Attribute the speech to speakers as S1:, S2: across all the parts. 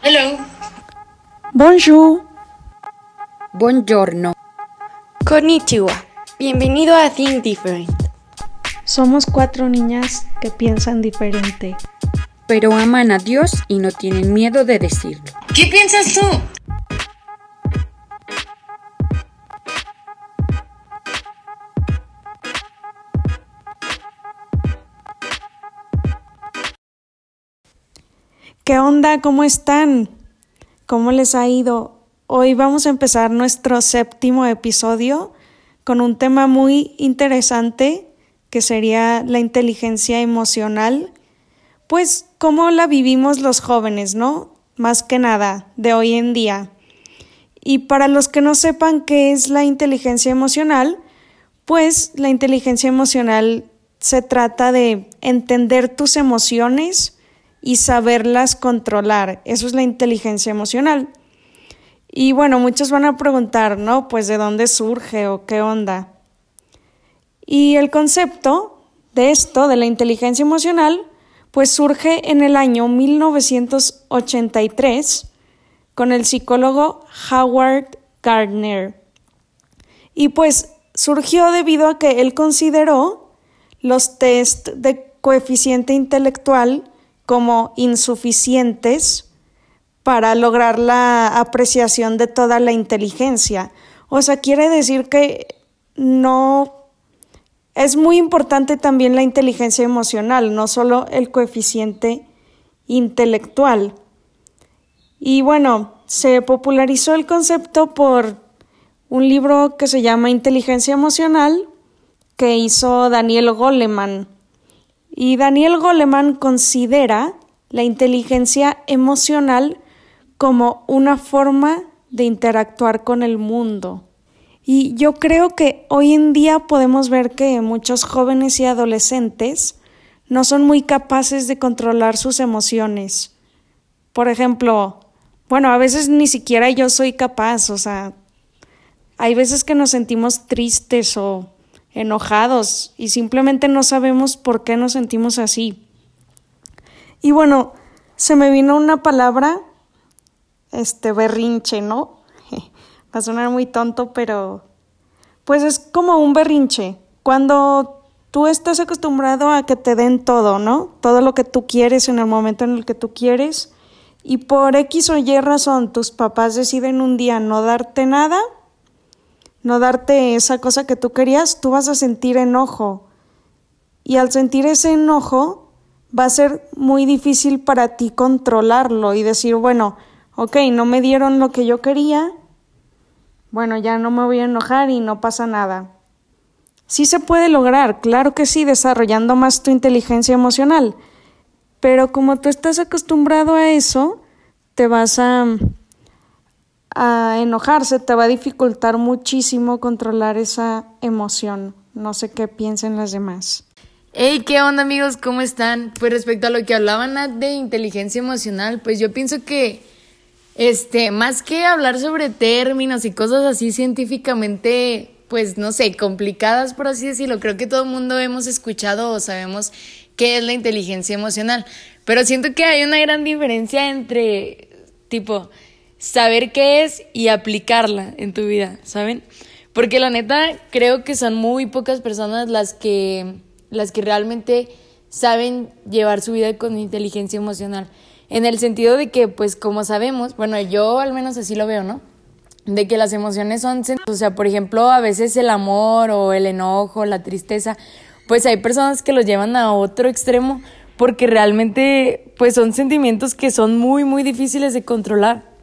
S1: Hello.
S2: Bonjour.
S3: Buongiorno.
S4: Konnichiwa. Bienvenido a Think Different.
S2: Somos cuatro niñas que piensan diferente.
S3: Pero aman a Dios y no tienen miedo de decirlo.
S1: ¿Qué piensas tú?
S2: ¿Qué onda? ¿Cómo están? ¿Cómo les ha ido? Hoy vamos a empezar nuestro séptimo episodio con un tema muy interesante que sería la inteligencia emocional. Pues cómo la vivimos los jóvenes, ¿no? Más que nada, de hoy en día. Y para los que no sepan qué es la inteligencia emocional, pues la inteligencia emocional se trata de entender tus emociones, y saberlas controlar. Eso es la inteligencia emocional. Y bueno, muchos van a preguntar, ¿no? Pues de dónde surge o qué onda. Y el concepto de esto, de la inteligencia emocional, pues surge en el año 1983 con el psicólogo Howard Gardner. Y pues surgió debido a que él consideró los test de coeficiente intelectual como insuficientes para lograr la apreciación de toda la inteligencia. O sea, quiere decir que no es muy importante también la inteligencia emocional, no solo el coeficiente intelectual. Y bueno, se popularizó el concepto por un libro que se llama Inteligencia Emocional que hizo Daniel Goleman. Y Daniel Goleman considera la inteligencia emocional como una forma de interactuar con el mundo. Y yo creo que hoy en día podemos ver que muchos jóvenes y adolescentes no son muy capaces de controlar sus emociones. Por ejemplo, bueno, a veces ni siquiera yo soy capaz, o sea, hay veces que nos sentimos tristes o enojados y simplemente no sabemos por qué nos sentimos así. Y bueno, se me vino una palabra, este berrinche, ¿no? Va a sonar muy tonto, pero pues es como un berrinche. Cuando tú estás acostumbrado a que te den todo, ¿no? Todo lo que tú quieres en el momento en el que tú quieres. Y por X o Y razón tus papás deciden un día no darte nada, no darte esa cosa que tú querías, tú vas a sentir enojo. Y al sentir ese enojo, va a ser muy difícil para ti controlarlo y decir, bueno, ok, no me dieron lo que yo quería, bueno, ya no me voy a enojar y no pasa nada. Sí se puede lograr, claro que sí, desarrollando más tu inteligencia emocional, pero como tú estás acostumbrado a eso, te vas a a enojarse, te va a dificultar muchísimo controlar esa emoción. No sé qué piensen las demás.
S4: Hey, ¿qué onda amigos? ¿Cómo están? Pues respecto a lo que hablaban de inteligencia emocional, pues yo pienso que, este, más que hablar sobre términos y cosas así científicamente, pues no sé, complicadas por así decirlo, creo que todo el mundo hemos escuchado o sabemos qué es la inteligencia emocional, pero siento que hay una gran diferencia entre, tipo, saber qué es y aplicarla en tu vida, ¿saben? Porque la neta creo que son muy pocas personas las que las que realmente saben llevar su vida con inteligencia emocional. En el sentido de que, pues como sabemos, bueno, yo al menos así lo veo, ¿no? De que las emociones son, o sea, por ejemplo, a veces el amor o el enojo, la tristeza, pues hay personas que los llevan a otro extremo porque realmente, pues son sentimientos que son muy, muy difíciles de controlar.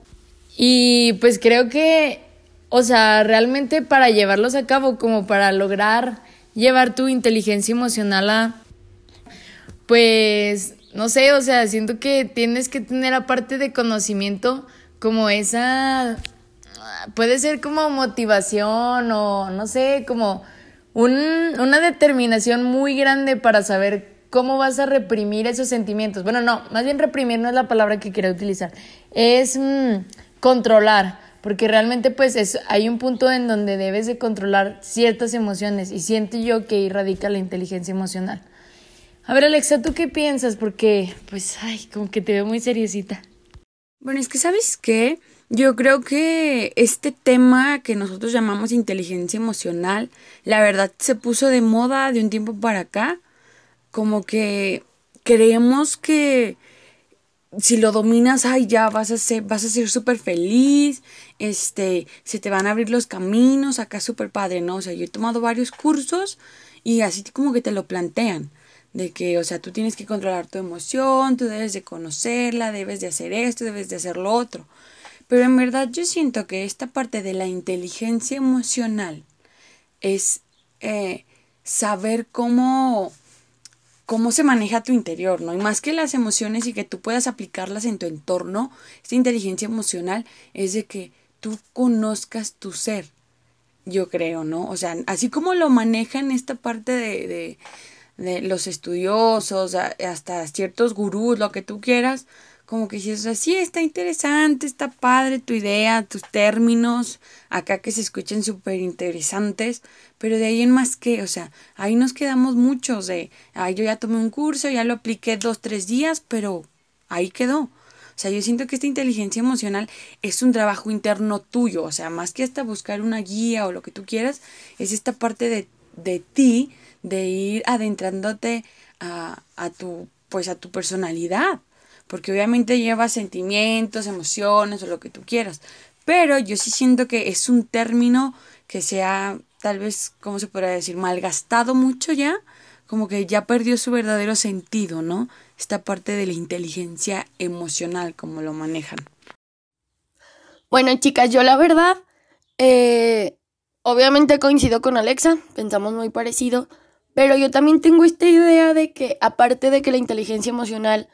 S4: Y pues creo que, o sea, realmente para llevarlos a cabo, como para lograr llevar tu inteligencia emocional a, pues, no sé, o sea, siento que tienes que tener aparte de conocimiento como esa, puede ser como motivación o no sé, como un, una determinación muy grande para saber cómo vas a reprimir esos sentimientos. Bueno, no, más bien reprimir no es la palabra que quiero utilizar. Es... Mm, controlar, porque realmente pues es, hay un punto en donde debes de controlar ciertas emociones y siento yo que ahí radica la inteligencia emocional. A ver Alexa, ¿tú qué piensas? Porque pues, ay, como que te veo muy seriecita.
S3: Bueno, es que sabes qué, yo creo que este tema que nosotros llamamos inteligencia emocional, la verdad se puso de moda de un tiempo para acá, como que creemos que si lo dominas, ay, ya vas a ser, vas a ser súper feliz, este, se te van a abrir los caminos, acá súper padre, ¿no? O sea, yo he tomado varios cursos y así como que te lo plantean, de que, o sea, tú tienes que controlar tu emoción, tú debes de conocerla, debes de hacer esto, debes de hacer lo otro. Pero en verdad yo siento que esta parte de la inteligencia emocional es eh, saber cómo cómo se maneja tu interior, ¿no? Y más que las emociones y que tú puedas aplicarlas en tu entorno, esta inteligencia emocional es de que tú conozcas tu ser, yo creo, ¿no? O sea, así como lo manejan esta parte de, de, de los estudiosos, hasta ciertos gurús, lo que tú quieras, como que dices, así sí, está interesante, está padre tu idea, tus términos, acá que se escuchen súper interesantes, pero de ahí en más que, o sea, ahí nos quedamos muchos de, ay, yo ya tomé un curso, ya lo apliqué dos, tres días, pero ahí quedó. O sea, yo siento que esta inteligencia emocional es un trabajo interno tuyo, o sea, más que hasta buscar una guía o lo que tú quieras, es esta parte de, de ti, de ir adentrándote a, a tu, pues a tu personalidad porque obviamente lleva sentimientos, emociones o lo que tú quieras. Pero yo sí siento que es un término que se ha, tal vez, ¿cómo se podría decir? Malgastado mucho ya, como que ya perdió su verdadero sentido, ¿no? Esta parte de la inteligencia emocional, como lo manejan.
S1: Bueno, chicas, yo la verdad, eh, obviamente coincido con Alexa, pensamos muy parecido, pero yo también tengo esta idea de que aparte de que la inteligencia emocional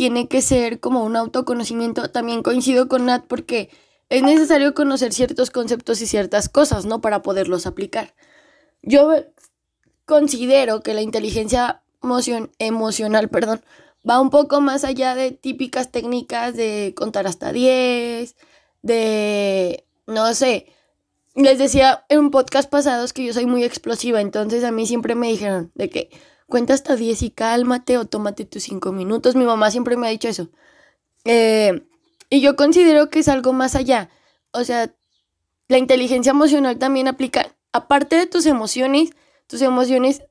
S1: tiene que ser como un autoconocimiento. También coincido con Nat porque es necesario conocer ciertos conceptos y ciertas cosas, ¿no? Para poderlos aplicar. Yo considero que la inteligencia emocional, perdón, va un poco más allá de típicas técnicas de contar hasta 10, de, no sé, les decía en podcast pasados que yo soy muy explosiva, entonces a mí siempre me dijeron de que cuenta hasta 10 y cálmate o tómate tus 5 minutos. Mi mamá siempre me ha dicho eso. Eh, y yo considero que es algo más allá. O sea, la inteligencia emocional también aplica, aparte de tus emociones, tus emociones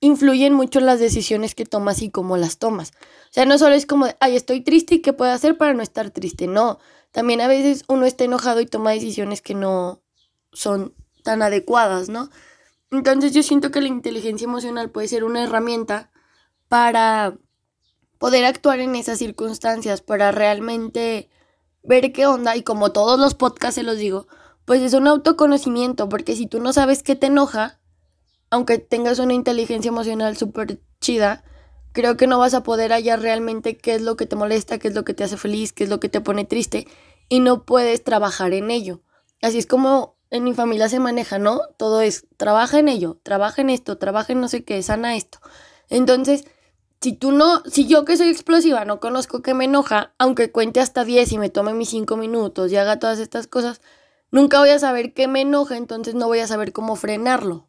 S1: influyen mucho en las decisiones que tomas y cómo las tomas. O sea, no solo es como, ay, estoy triste y qué puedo hacer para no estar triste. No, también a veces uno está enojado y toma decisiones que no son tan adecuadas, ¿no? Entonces yo siento que la inteligencia emocional puede ser una herramienta para poder actuar en esas circunstancias, para realmente ver qué onda y como todos los podcasts se los digo, pues es un autoconocimiento, porque si tú no sabes qué te enoja, aunque tengas una inteligencia emocional súper chida, creo que no vas a poder hallar realmente qué es lo que te molesta, qué es lo que te hace feliz, qué es lo que te pone triste y no puedes trabajar en ello. Así es como en mi familia se maneja, ¿no? Todo es, trabaja en ello, trabaja en esto, trabaja en no sé qué, sana esto. Entonces, si tú no, si yo que soy explosiva no conozco que me enoja, aunque cuente hasta 10 y me tome mis 5 minutos y haga todas estas cosas, nunca voy a saber qué me enoja, entonces no voy a saber cómo frenarlo.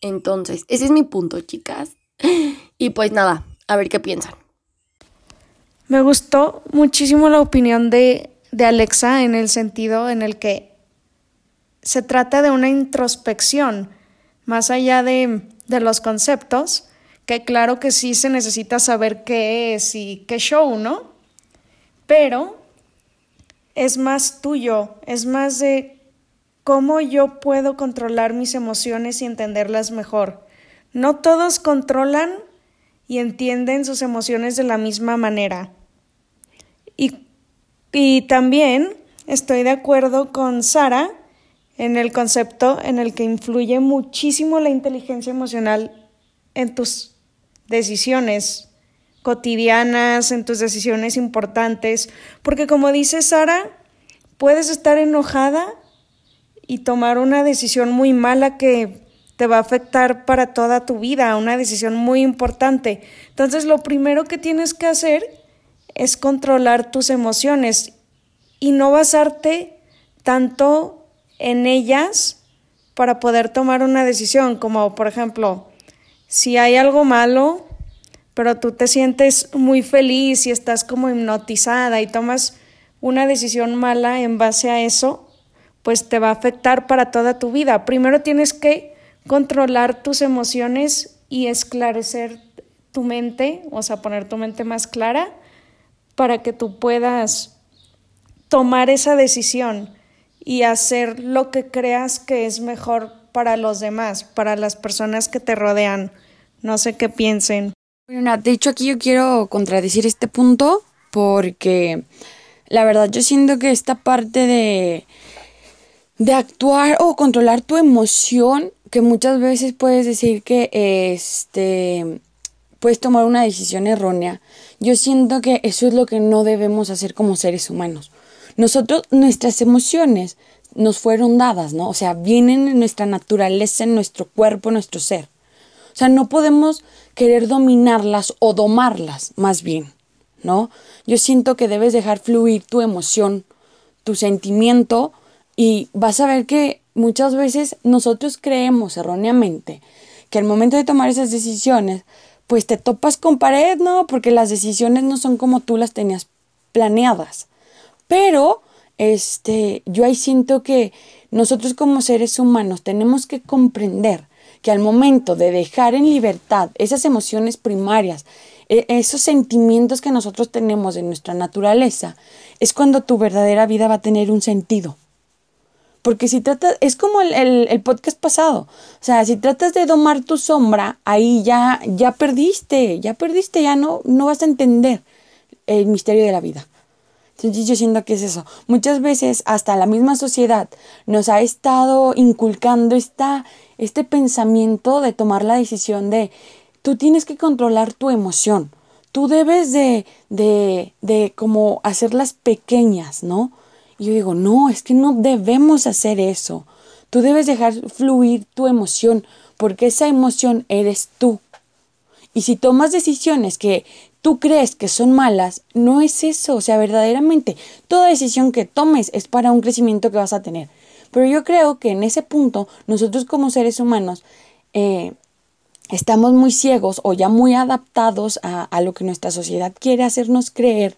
S1: Entonces, ese es mi punto, chicas. Y pues nada, a ver qué piensan.
S2: Me gustó muchísimo la opinión de, de Alexa en el sentido en el que se trata de una introspección, más allá de, los conceptos, que claro que sí se necesita saber qué es y qué show, ¿no? Pero es más tuyo, es más de cómo yo puedo controlar mis emociones y entenderlas mejor. No todos controlan y entienden sus emociones de la misma manera. Y, y también estoy de acuerdo con Sara en el concepto en el que influye muchísimo la inteligencia emocional en tus decisiones cotidianas, en tus decisiones importantes, porque como dice Sara, puedes estar enojada y tomar una decisión muy mala que te va a afectar para toda tu vida, una decisión muy importante. Entonces, lo primero que tienes que hacer es controlar tus emociones y no basarte tanto en ellas para poder tomar una decisión, como por ejemplo, si hay algo malo, pero tú te sientes muy feliz y estás como hipnotizada y tomas una decisión mala en base a eso, pues te va a afectar para toda tu vida. Primero tienes que controlar tus emociones y esclarecer tu mente, o sea, poner tu mente más clara para que tú puedas tomar esa decisión y hacer lo que creas que es mejor para los demás, para las personas que te rodean. No sé qué piensen.
S3: Bueno, de hecho aquí yo quiero contradecir este punto porque la verdad yo siento que esta parte de de actuar o controlar tu emoción, que muchas veces puedes decir que este puedes tomar una decisión errónea. Yo siento que eso es lo que no debemos hacer como seres humanos. Nosotros, nuestras emociones nos fueron dadas, ¿no? O sea, vienen en nuestra naturaleza, en nuestro cuerpo, en nuestro ser. O sea, no podemos querer dominarlas o domarlas, más bien, ¿no? Yo siento que debes dejar fluir tu emoción, tu sentimiento, y vas a ver que muchas veces nosotros creemos erróneamente que al momento de tomar esas decisiones, pues te topas con pared, ¿no? Porque las decisiones no son como tú las tenías planeadas. Pero, este, yo ahí siento que nosotros como seres humanos tenemos que comprender que al momento de dejar en libertad esas emociones primarias, e, esos sentimientos que nosotros tenemos en nuestra naturaleza, es cuando tu verdadera vida va a tener un sentido. Porque si tratas, es como el, podcast pasado, o sea, si tratas de domar tu sombra, ahí ya, ya perdiste, ya perdiste, ya no, no vas a entender el misterio de la vida. Entonces yo siento que es eso. Muchas veces hasta la misma sociedad nos ha estado inculcando esta, este pensamiento de tomar la decisión de tú tienes que controlar tu emoción. Tú debes de, de, de como hacerlas pequeñas, ¿no? Y yo digo, no, es que no debemos hacer eso. Tú debes dejar fluir tu emoción, porque esa emoción eres tú. Y si tomas decisiones que tú crees que son malas, no es eso. O sea, verdaderamente, toda decisión que tomes es para un crecimiento que vas a tener. Pero yo creo que en ese punto, nosotros como seres humanos, eh, estamos muy ciegos o ya muy adaptados a, a lo que nuestra sociedad quiere hacernos creer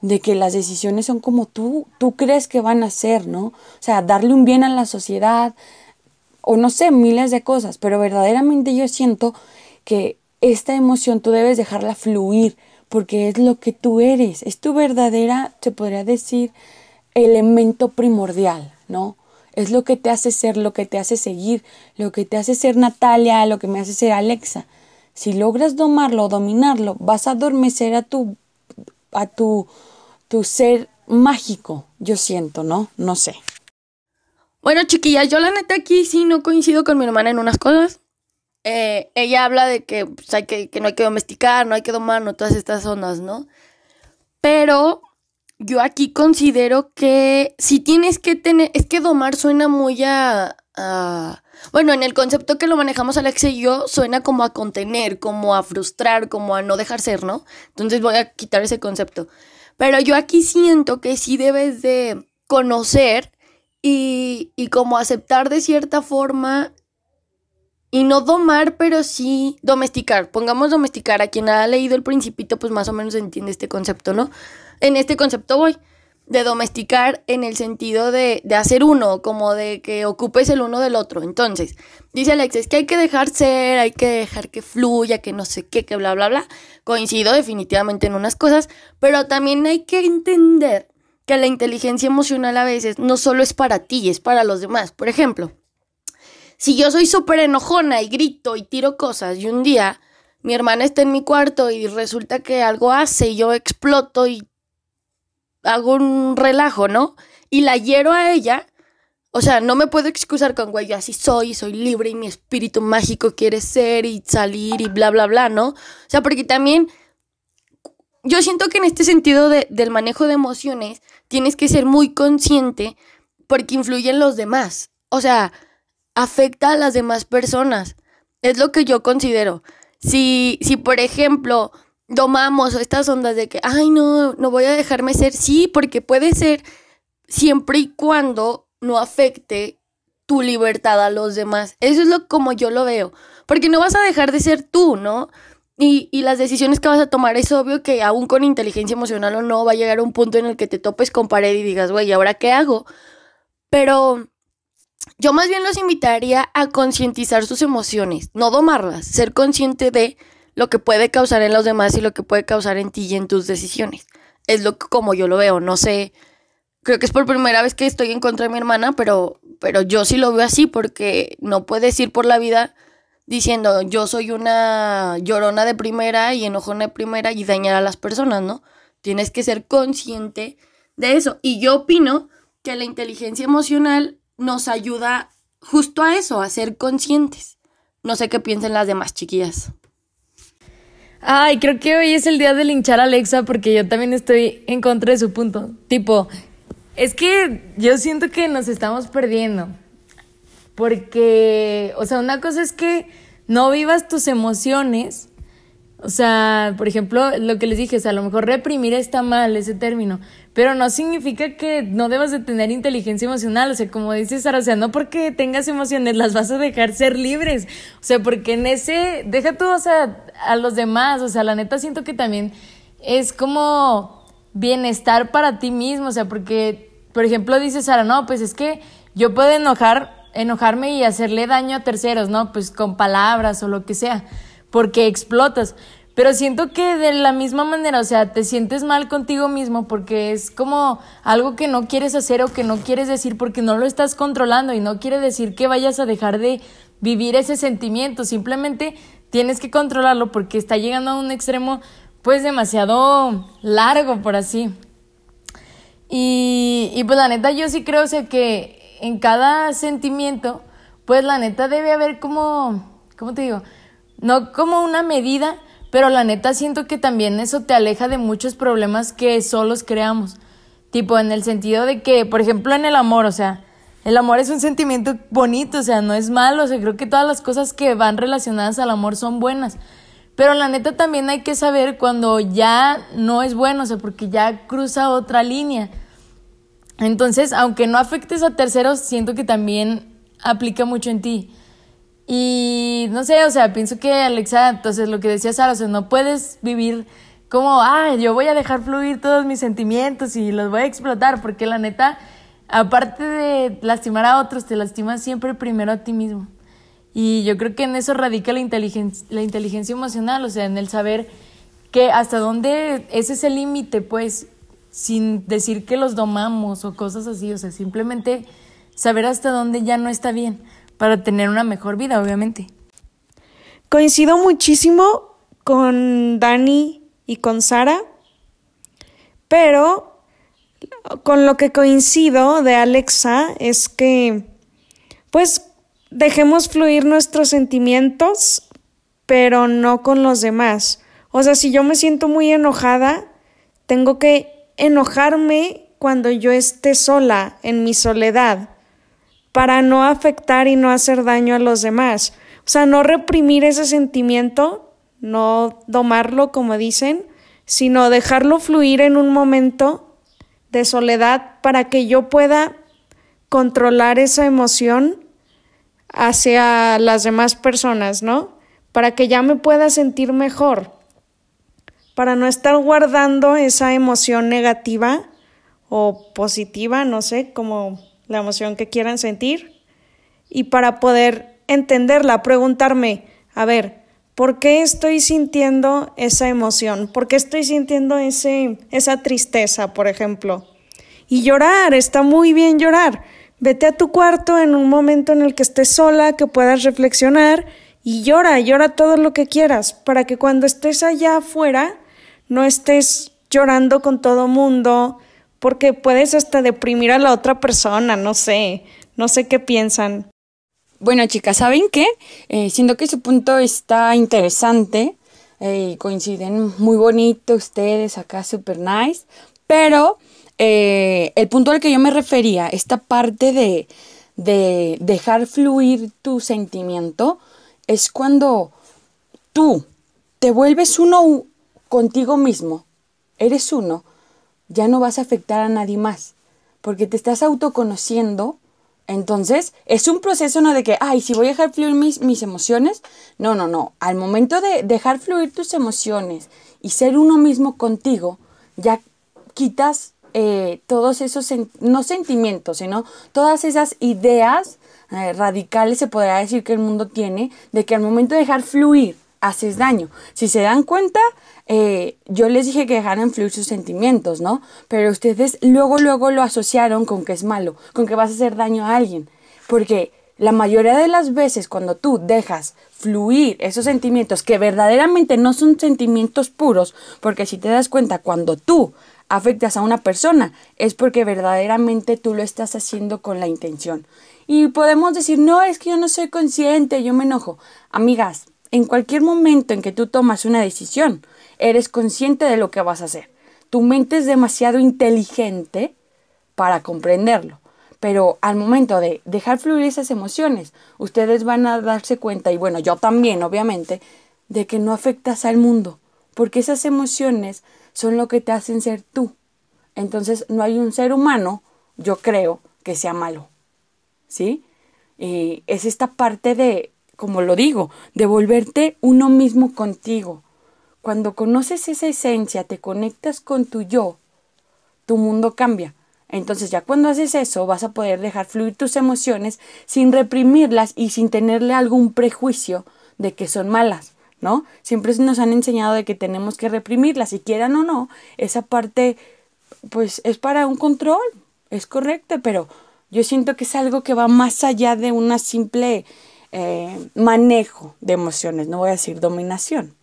S3: de que las decisiones son como tú, tú crees que van a ser, ¿no? O sea, darle un bien a la sociedad, o no sé, miles de cosas, pero verdaderamente yo siento que esta emoción tú debes dejarla fluir, porque es lo que tú eres, es tu verdadera, se podría decir, elemento primordial, ¿no? Es lo que te hace ser, lo que te hace seguir, lo que te hace ser Natalia, lo que me hace ser Alexa. Si logras domarlo dominarlo, vas a adormecer a tu, a tu tu ser mágico, yo siento, ¿no? No sé.
S1: Bueno, chiquillas, yo la neta aquí sí no coincido con mi hermana en unas cosas. Eh, ella habla de que, pues, que, que no hay que domesticar, no hay que domar, no todas estas ondas, ¿no? Pero yo aquí considero que si tienes que tener, es que domar suena muy a, bueno, en el concepto que lo manejamos Alexa y yo, suena como a contener, como a frustrar, como a no dejar ser, ¿no? Entonces voy a quitar ese concepto. Pero yo aquí siento que sí debes de conocer y, y como aceptar de cierta forma y no domar, pero sí domesticar. Pongamos domesticar. A quien ha leído el principito, pues más o menos entiende este concepto, ¿no? En este concepto voy. De domesticar en el sentido de, de hacer uno, como de que ocupes el uno del otro. Entonces, dice Alex, es que hay que dejar ser, hay que dejar que fluya, que no sé qué, que bla, bla, bla. Coincido definitivamente en unas cosas, pero también hay que entender que la inteligencia emocional a veces no solo es para ti, es para los demás. Por ejemplo, si yo soy súper enojona y grito y tiro cosas y un día mi hermana está en mi cuarto y resulta que algo hace y yo exploto y hago un relajo, ¿no? Y la hiero a ella, o sea, no me puedo excusar con, güey, yo así soy, soy libre y mi espíritu mágico quiere ser y salir y bla, bla, bla, ¿no? O sea, porque también yo siento que en este sentido del manejo de emociones tienes que ser muy consciente porque influyen los demás. O sea, afecta a las demás personas. Es lo que yo considero. Si, si por ejemplo, domamos estas ondas de que, ay, no, no voy a dejarme ser, sí, porque puede ser siempre y cuando no afecte tu libertad a los demás. Eso es lo como yo lo veo. Porque no vas a dejar de ser tú, ¿no? Y, y las decisiones que vas a tomar es obvio que aún con inteligencia emocional o no va a llegar a un punto en el que te topes con pared y digas, güey, ¿y ahora qué hago? Pero yo más bien los invitaría a concientizar sus emociones, no domarlas, ser consciente de lo que puede causar en los demás y lo que puede causar en ti y en tus decisiones. Es lo que como yo lo veo, no sé, creo que es por primera vez que estoy en contra de mi hermana, pero, pero yo sí lo veo así porque no puedes ir por la vida diciendo yo soy una llorona de primera y enojona de primera y dañar a las personas, ¿no? Tienes que ser consciente de eso. Y yo opino que la inteligencia emocional nos ayuda justo a eso, a ser conscientes. No sé qué piensen las demás chiquillas.
S4: Ay, creo que hoy es el día de linchar a Alexa porque yo también estoy en contra de su punto. Tipo, es que yo siento que nos estamos perdiendo. Porque, o sea, una cosa es que no vivas tus emociones. O sea, por ejemplo, lo que les dije, o sea, a lo mejor reprimir está mal ese término, pero no significa que no debas de tener inteligencia emocional, o sea, como dices Sara, o sea, no porque tengas emociones las vas a dejar ser libres, o sea, porque en ese, deja tú, o sea, a los demás, o sea, la neta siento que también es como bienestar para ti mismo, o sea, porque, por ejemplo, dice Sara, no, pues es que yo puedo enojar enojarme y hacerle daño a terceros, ¿no? Pues con palabras o lo que sea, porque explotas. Pero siento que de la misma manera, o sea, te sientes mal contigo mismo porque es como algo que no quieres hacer o que no quieres decir porque no lo estás controlando y no quiere decir que vayas a dejar de vivir ese sentimiento, simplemente tienes que controlarlo porque está llegando a un extremo pues demasiado largo, por así. Y, y pues la neta yo sí creo, o sea, que en cada sentimiento, pues la neta debe haber como, ¿cómo te digo? No como una medida, pero la neta siento que también eso te aleja de muchos problemas que solos creamos. Tipo, en el sentido de que, por ejemplo, en el amor, o sea, el amor es un sentimiento bonito, o sea, no es malo, o sea, creo que todas las cosas que van relacionadas al amor son buenas. Pero la neta también hay que saber cuando ya no es bueno, o sea, porque ya cruza otra línea. Entonces, aunque no afectes a terceros, siento que también aplica mucho en ti. Y no sé, o sea, pienso que Alexa, entonces lo que decía Sara, o sea, no puedes vivir como, ah, yo voy a dejar fluir todos mis sentimientos y los voy a explotar, porque la neta, aparte de lastimar a otros, te lastimas siempre primero a ti mismo. Y yo creo que en eso radica la inteligencia, la inteligencia emocional, o sea, en el saber que hasta dónde ese es el límite, pues, sin decir que los domamos o cosas así, o sea, simplemente saber hasta dónde ya no está bien para tener una mejor vida, obviamente.
S2: Coincido muchísimo con Dani y con Sara, pero con lo que coincido de Alexa es que, pues, dejemos fluir nuestros sentimientos, pero no con los demás. O sea, si yo me siento muy enojada, tengo que enojarme cuando yo esté sola, en mi soledad, para no afectar y no hacer daño a los demás. O sea, no reprimir ese sentimiento, no domarlo como dicen, sino dejarlo fluir en un momento de soledad para que yo pueda controlar esa emoción hacia las demás personas, ¿no? Para que ya me pueda sentir mejor para no estar guardando esa emoción negativa o positiva, no sé, como la emoción que quieran sentir, y para poder entenderla, preguntarme, a ver, ¿por qué estoy sintiendo esa emoción? ¿Por qué estoy sintiendo ese, esa tristeza, por ejemplo? Y llorar, está muy bien llorar. Vete a tu cuarto en un momento en el que estés sola, que puedas reflexionar y llora, llora todo lo que quieras, para que cuando estés allá afuera, no estés llorando con todo mundo, porque puedes hasta deprimir a la otra persona, no sé, no sé qué piensan.
S3: Bueno, chicas, ¿saben qué? Eh, siento que su punto está interesante, eh, coinciden muy bonito ustedes acá, super nice, pero eh, el punto al que yo me refería, esta parte de, de dejar fluir tu sentimiento, es cuando tú te vuelves uno contigo mismo, eres uno, ya no vas a afectar a nadie más, porque te estás autoconociendo Entonces, es un proceso no de que, ay, si voy a dejar fluir mis, mis emociones. No, no, no. Al momento de dejar fluir tus emociones y ser uno mismo contigo, ya quitas eh, todos esos, no sentimientos, sino todas esas ideas eh, radicales, se podría decir que el mundo tiene, de que al momento de dejar fluir, haces daño. Si se dan cuenta, eh, yo les dije que dejaran fluir sus sentimientos, ¿no? Pero ustedes luego, luego lo asociaron con que es malo, con que vas a hacer daño a alguien. Porque la mayoría de las veces cuando tú dejas fluir esos sentimientos que verdaderamente no son sentimientos puros, porque si te das cuenta, cuando tú afectas a una persona es porque verdaderamente tú lo estás haciendo con la intención. Y podemos decir, no, es que yo no soy consciente, yo me enojo. Amigas, en cualquier momento en que tú tomas una decisión, eres consciente de lo que vas a hacer. Tu mente es demasiado inteligente para comprenderlo. Pero al momento de dejar fluir esas emociones, ustedes van a darse cuenta, y bueno, yo también, obviamente, de que no afectas al mundo, porque esas emociones son lo que te hacen ser tú. Entonces no hay un ser humano, yo creo, que sea malo. ¿Sí? Y es esta parte de como lo digo, de volverte uno mismo contigo. Cuando conoces esa esencia, te conectas con tu yo, tu mundo cambia. Entonces ya cuando haces eso vas a poder dejar fluir tus emociones sin reprimirlas y sin tenerle algún prejuicio de que son malas, ¿no? Siempre nos han enseñado de que tenemos que reprimirlas, si quieran o no, esa parte pues es para un control, es correcto, pero yo siento que es algo que va más allá de una simple eh, manejo de emociones, no voy a decir dominación.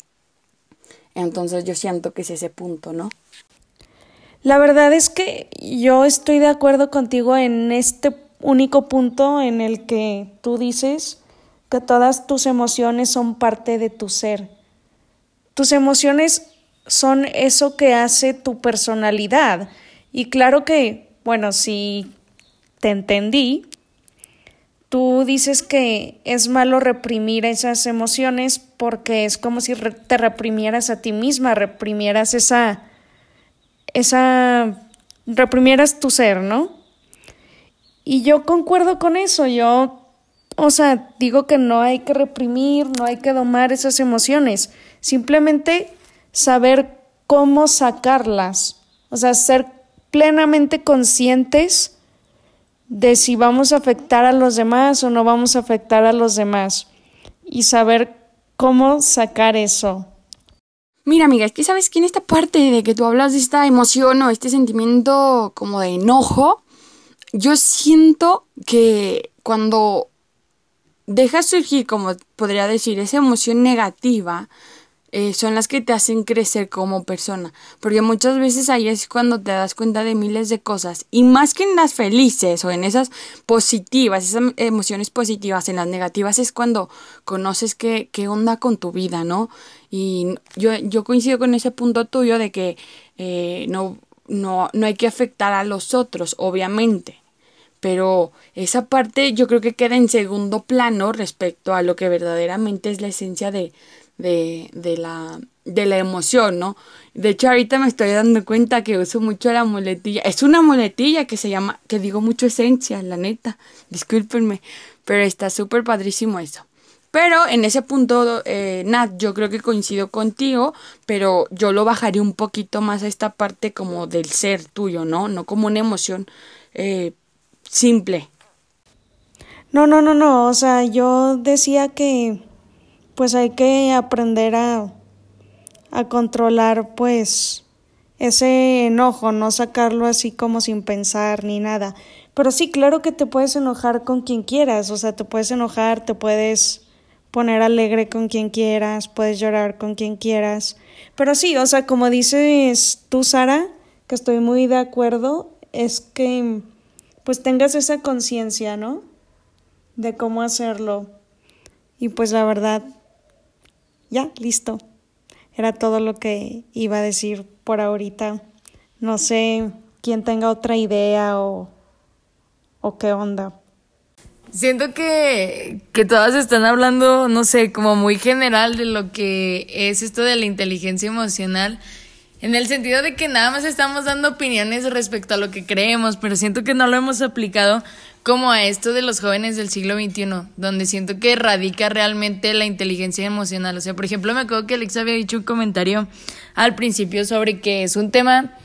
S3: Entonces yo siento que es ese punto, ¿no?
S2: La verdad es que yo estoy de acuerdo contigo en este único punto en el que tú dices que todas tus emociones son parte de tu ser. Tus emociones son eso que hace tu personalidad. Y claro que, bueno, si te entendí, tú dices que es malo reprimir esas emociones porque es como si te reprimieras a ti misma, reprimieras esa, esa, reprimieras tu ser, ¿no? Y yo concuerdo con eso, yo, o sea, digo que no hay que reprimir, no hay que domar esas emociones, simplemente saber cómo sacarlas, o sea, ser plenamente conscientes de si vamos a afectar a los demás o no vamos a afectar a los demás y saber cómo sacar eso.
S3: Mira, amiga, es que sabes que en esta parte de que tú hablas de esta emoción o este sentimiento como de enojo, yo siento que cuando dejas surgir, como podría decir, esa emoción negativa, eh, son las que te hacen crecer como persona. Porque muchas veces ahí es cuando te das cuenta de miles de cosas. Y más que en las felices o en esas positivas, esas emociones positivas, en las negativas es cuando conoces qué, qué onda con tu vida, ¿no? Y yo, yo coincido con ese punto tuyo de que eh, no, no, no hay que afectar a los otros, obviamente pero esa parte yo creo que queda en segundo plano respecto a lo que verdaderamente es la esencia de, de, de, la, de la emoción, ¿no? De hecho, ahorita me estoy dando cuenta que uso mucho la muletilla. Es una muletilla que se llama, que digo mucho esencia, la neta. Discúlpenme, pero está súper padrísimo eso. Pero en ese punto, eh, Nat, yo creo que coincido contigo, pero yo lo bajaré un poquito más a esta parte como del ser tuyo, ¿no? No como una emoción eh, simple.
S2: No, no, no, no. O sea, yo decía que pues hay que aprender a, a controlar pues ese enojo, no sacarlo así como sin pensar ni nada. Pero sí, claro que te puedes enojar con quien quieras, o sea, te puedes enojar, te puedes poner alegre con quien quieras, puedes llorar con quien quieras. Pero sí, o sea, como dices tú, Sara, que estoy muy de acuerdo, es que pues tengas esa conciencia, ¿no? De cómo hacerlo. Y pues la verdad, ya, listo. Era todo lo que iba a decir por ahorita. No sé quién tenga otra idea o, o qué onda.
S4: Siento que, que todas están hablando, no sé, como muy general de lo que es esto de la inteligencia emocional. en el sentido de que nada más estamos dando opiniones respecto a lo que creemos, pero siento que no lo hemos aplicado como a esto de los jóvenes del siglo XXI, donde siento que radica realmente la inteligencia emocional. O sea, por ejemplo, me acuerdo que Alex había dicho un comentario al principio sobre que es un tema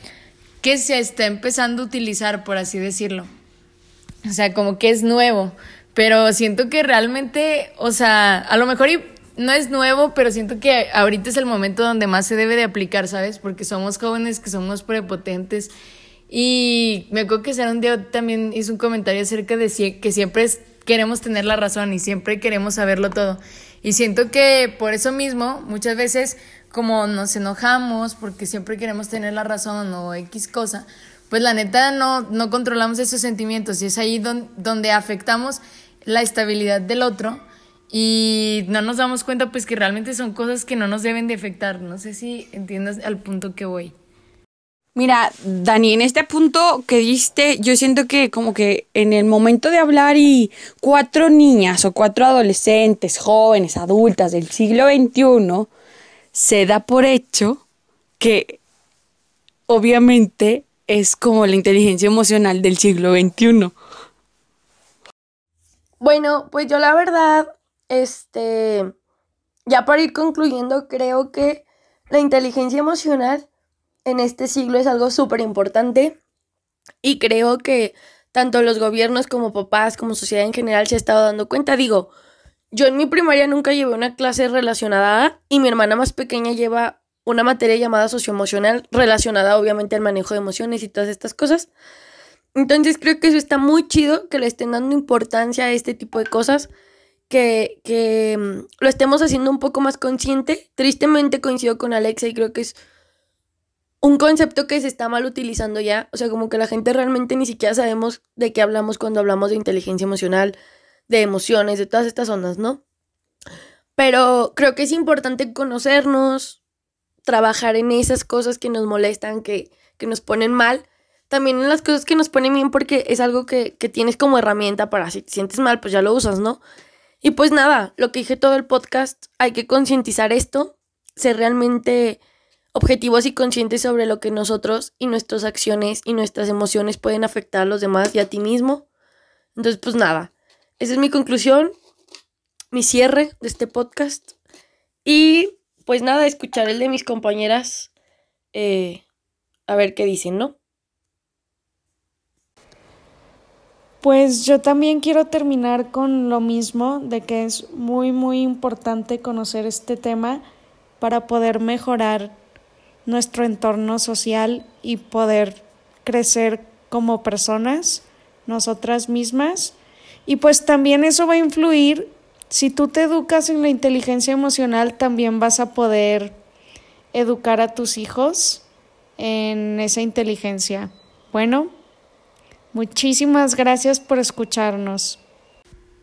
S4: que se está empezando a utilizar, por así decirlo. O sea, como que es nuevo, pero siento que realmente, o sea, a lo mejor no es nuevo, pero siento que ahorita es el momento donde más se debe de aplicar, ¿sabes? Porque somos jóvenes que somos prepotentes. Y me acuerdo que un día también hizo un comentario acerca de que siempre queremos tener la razón y siempre queremos saberlo todo. Y siento que por eso mismo, muchas veces, como nos enojamos porque siempre queremos tener la razón o X cosa, pues la neta no, no controlamos esos sentimientos y es ahí donde afectamos la estabilidad del otro y no nos damos cuenta pues que realmente son cosas que no nos deben de afectar. No sé si entiendas al punto que voy.
S3: Mira, Dani, en este punto que diste, yo siento que como que en el momento de hablar y cuatro niñas o cuatro adolescentes, jóvenes, adultas del siglo XXI, se da por hecho que obviamente es como la inteligencia emocional del siglo XXI.
S1: Bueno, pues yo la verdad, este, ya para ir concluyendo, creo que la inteligencia emocional en este siglo es algo súper importante y creo que tanto los gobiernos como papás, como sociedad en general se ha estado dando cuenta. Digo, yo en mi primaria nunca llevé una clase relacionada y mi hermana más pequeña lleva una materia llamada socioemocional relacionada obviamente al manejo de emociones y todas estas cosas. Entonces creo que eso está muy chido, que le estén dando importancia a este tipo de cosas, que, que mm, lo estemos haciendo un poco más consciente. Tristemente coincido con Alexa y creo que es un concepto que se está mal utilizando ya. O sea, como que la gente realmente ni siquiera sabemos de qué hablamos cuando hablamos de inteligencia emocional, de emociones, de todas estas ondas, ¿no? Pero creo que es importante conocernos, trabajar en esas cosas que nos molestan, que, que nos ponen mal. También en las cosas que nos ponen bien porque es algo que, que tienes como herramienta para si te sientes mal, pues ya lo usas, ¿no? Y pues nada, lo que dije todo el podcast, hay que concientizar esto, ser realmente objetivos y conscientes sobre lo que nosotros y nuestras acciones y nuestras emociones pueden afectar a los demás y a ti mismo. Entonces, pues nada, esa es mi conclusión, mi cierre de este podcast. Y pues nada, escuchar el de mis compañeras, eh, a ver qué dicen, ¿no?
S2: Pues yo también quiero terminar con lo mismo, de que es muy, muy importante conocer este tema para poder mejorar nuestro entorno social y poder crecer como personas, nosotras mismas. Y pues también eso va a influir si tú te educas en la inteligencia emocional, también vas a poder educar a tus hijos en esa inteligencia. Bueno, muchísimas gracias por escucharnos.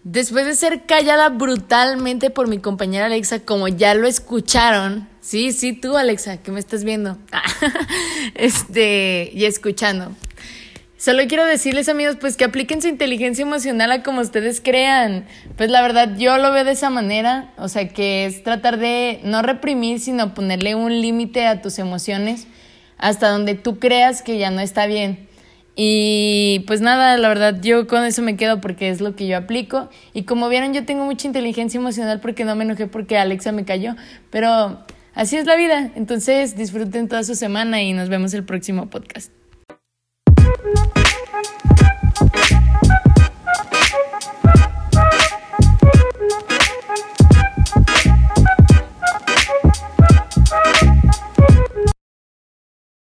S4: Después de ser callada brutalmente por mi compañera Alexa, como ya lo escucharon, sí, sí, tú Alexa, que me estás viendo, este, y escuchando. Solo quiero decirles amigos, pues que apliquen su inteligencia emocional a como ustedes crean. Pues la verdad yo lo veo de esa manera, o sea que es tratar de no reprimir, sino ponerle un límite a tus emociones hasta donde tú creas que ya no está bien. Y pues nada, la verdad, yo con eso me quedo porque es lo que yo aplico. Y como vieron, yo tengo mucha inteligencia emocional porque no me enojé porque Alexa me cayó. Pero así es la vida. Entonces disfruten toda su semana y nos vemos el próximo podcast.